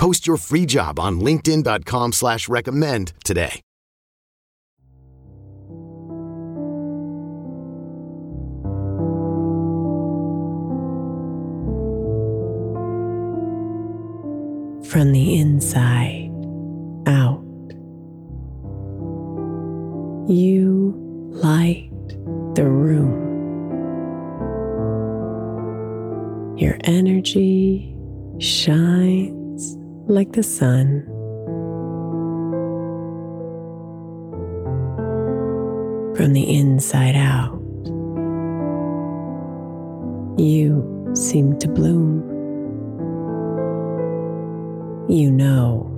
Post your free job on LinkedIn.com slash recommend today. From the inside out, you like the sun. From the inside out, you seem to bloom. You know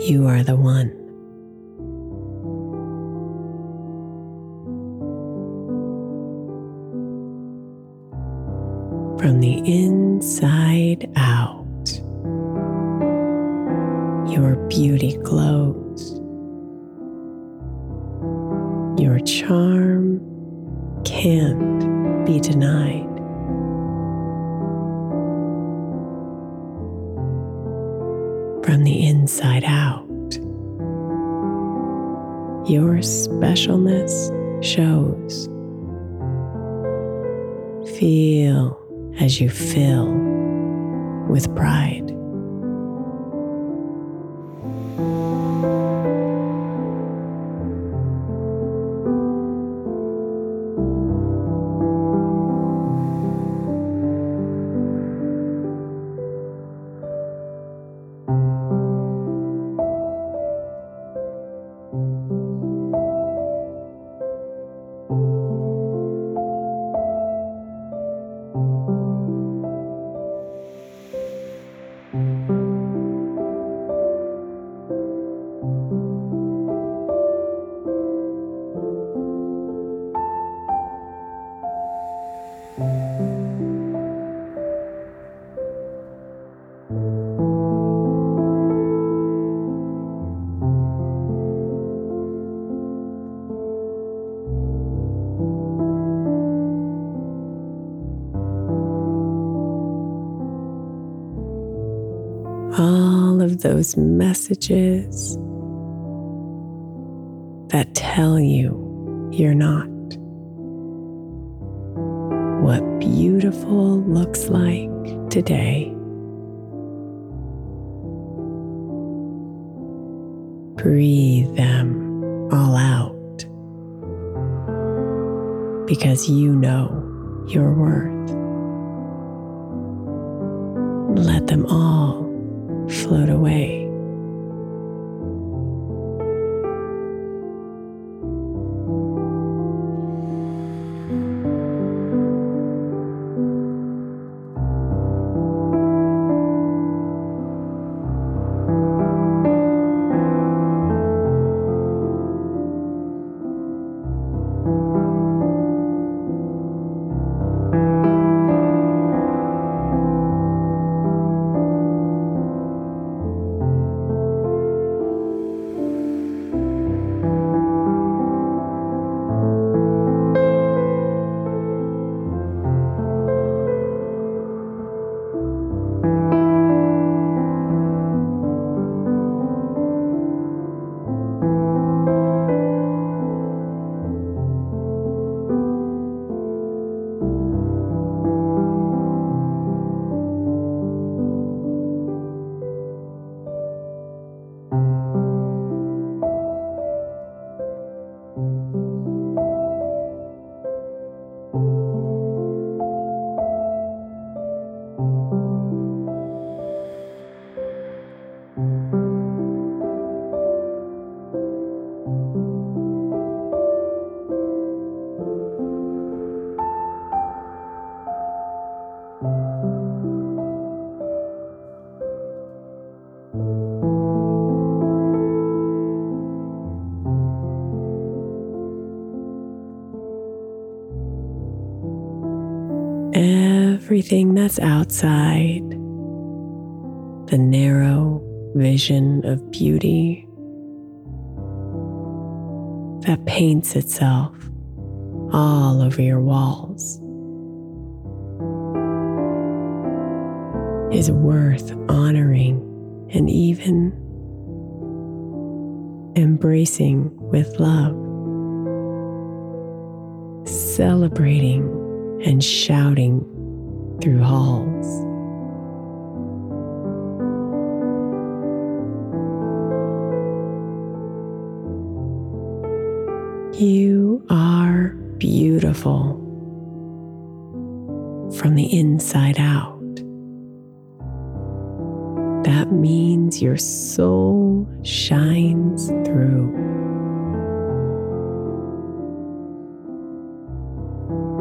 you are the one. From the inside out, your beauty glows. Your charm can't be denied. From the inside out, your specialness shows. Feel as you fill with pride. Of those messages that tell you you're not. What beautiful looks like today. Breathe them all out because you know your worth. Let them all float away. Everything that's outside, the narrow vision of beauty that paints itself all over your walls, is worth honoring and even embracing with love, celebrating and shouting through halls. You are beautiful from the inside out. That means your soul shines through.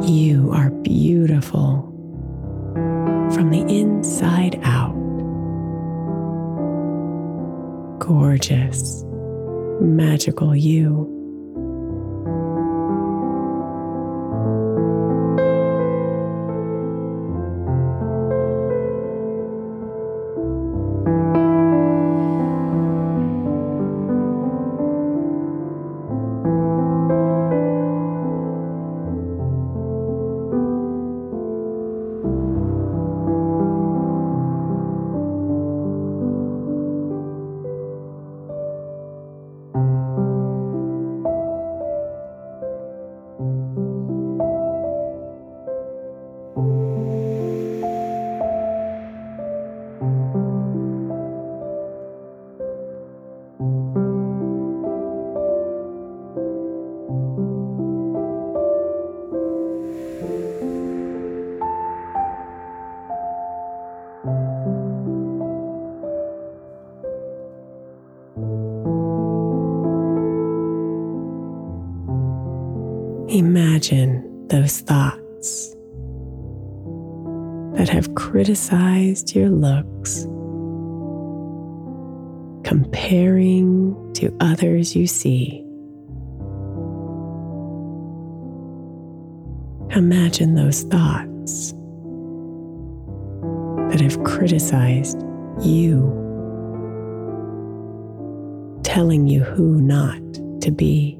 You are beautiful from the inside out. Gorgeous, magical you. Criticized your looks, comparing to others you see. Imagine those thoughts that have criticized you, telling you who not to be.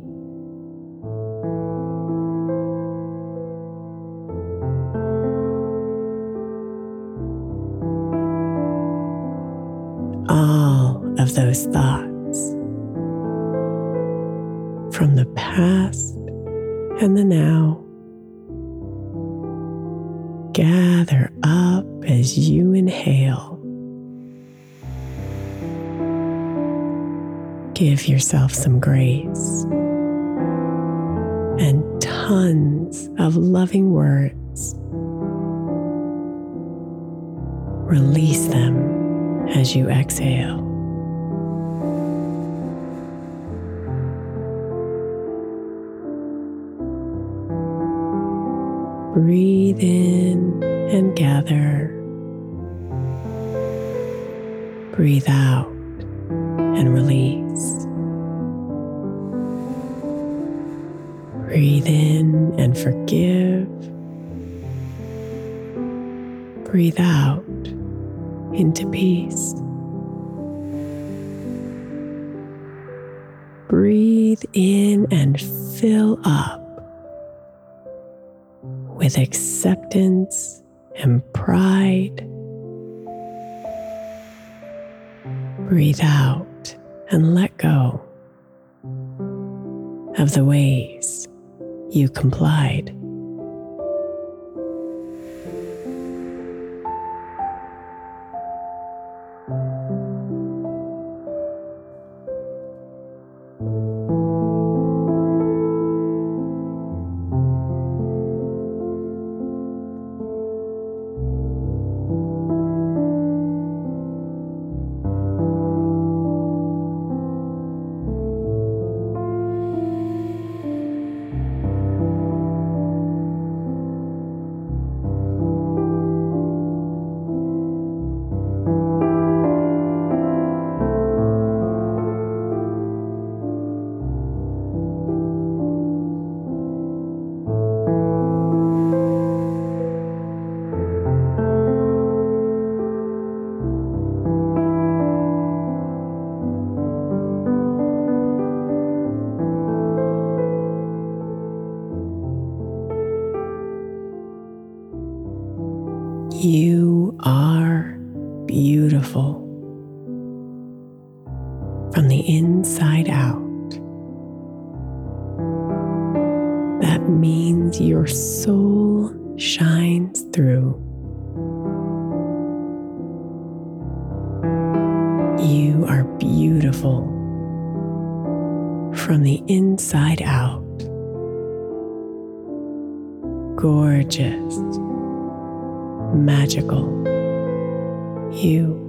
Those thoughts from the past and the now. Gather up as you inhale. Give yourself some grace and tons of loving words. Release them as you exhale. Breathe in and gather. Breathe out and release. Breathe in and forgive. Breathe out into peace. Breathe in and fill up with acceptance and pride. Breathe out and let go of the ways you complied. Means your soul shines through. You are beautiful from the inside out. Gorgeous magical you.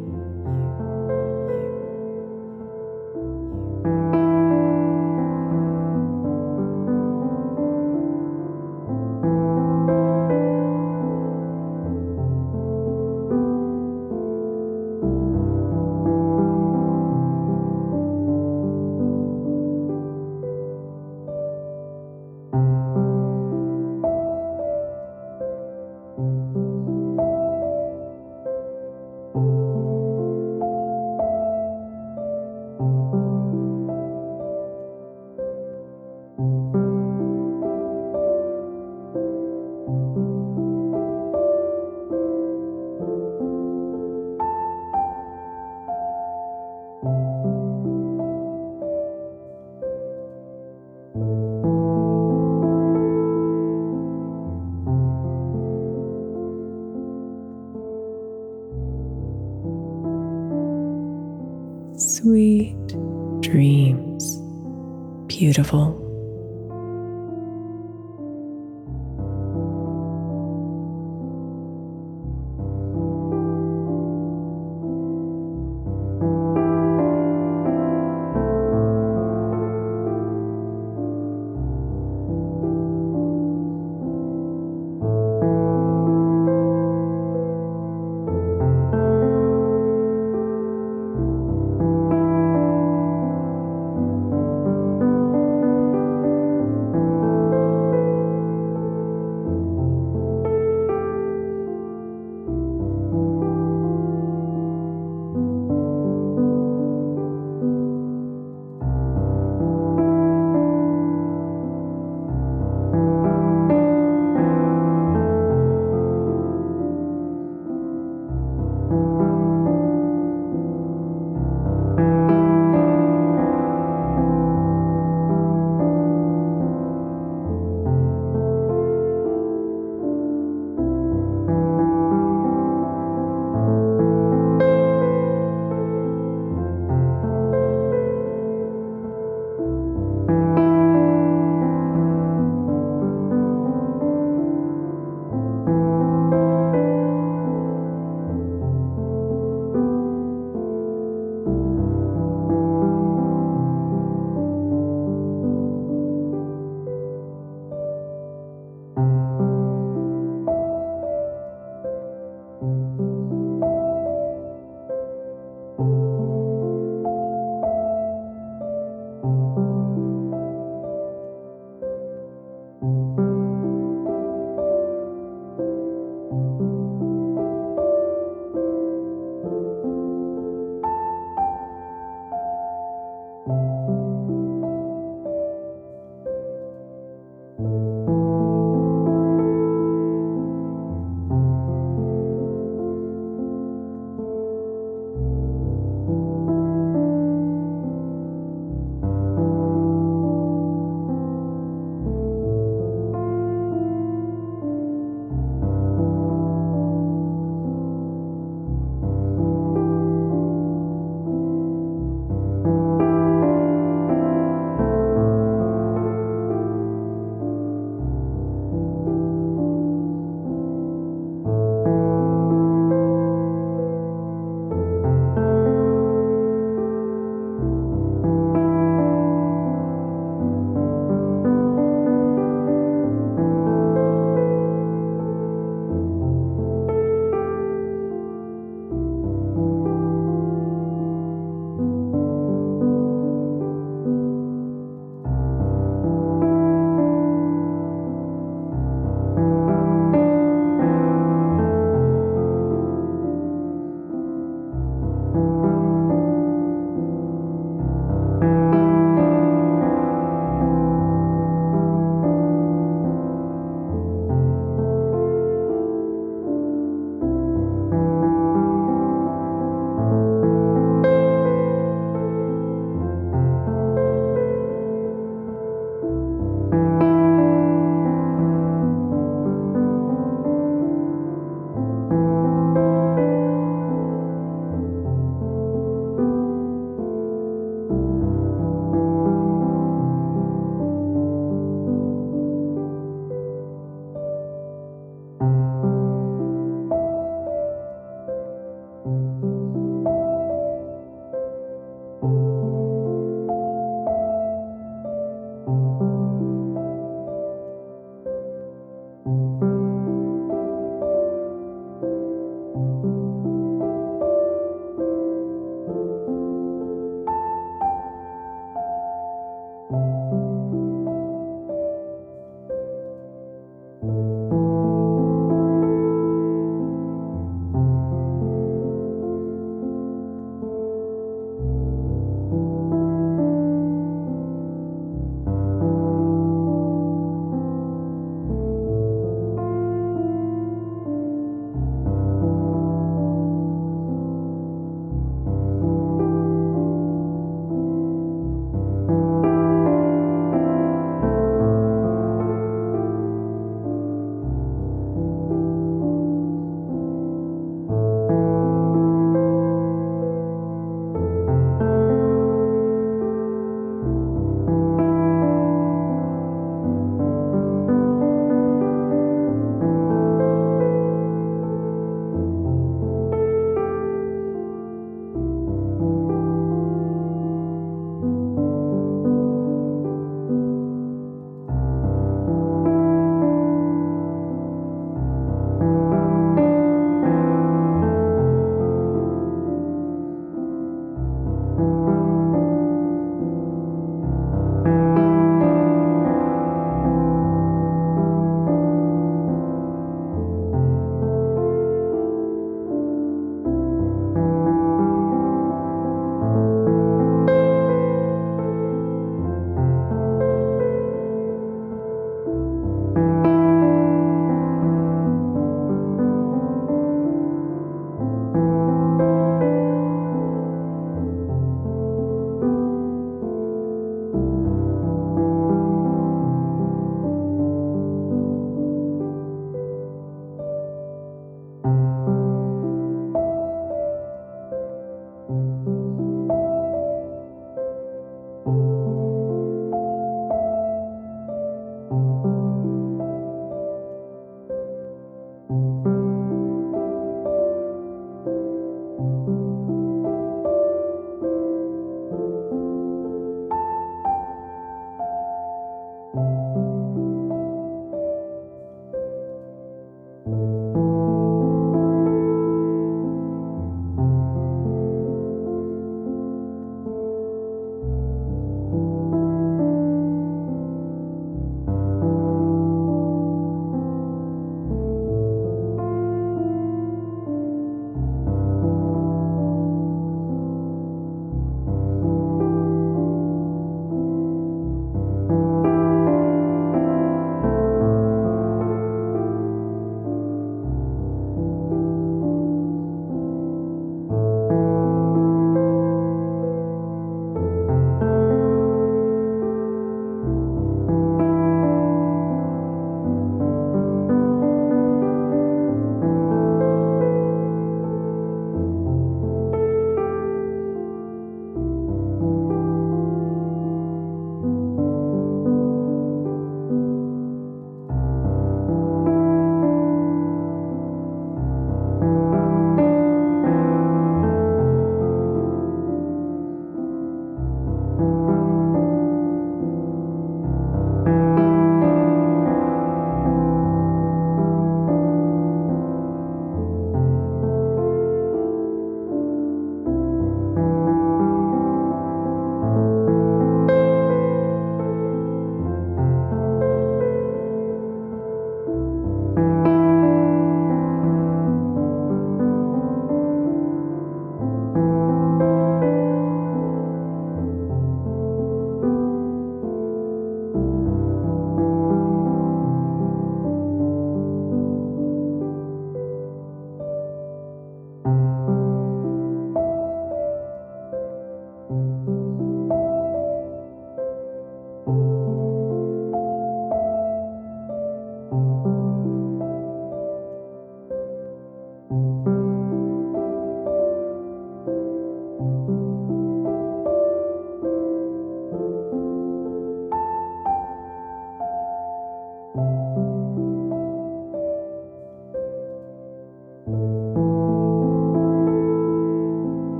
Beautiful.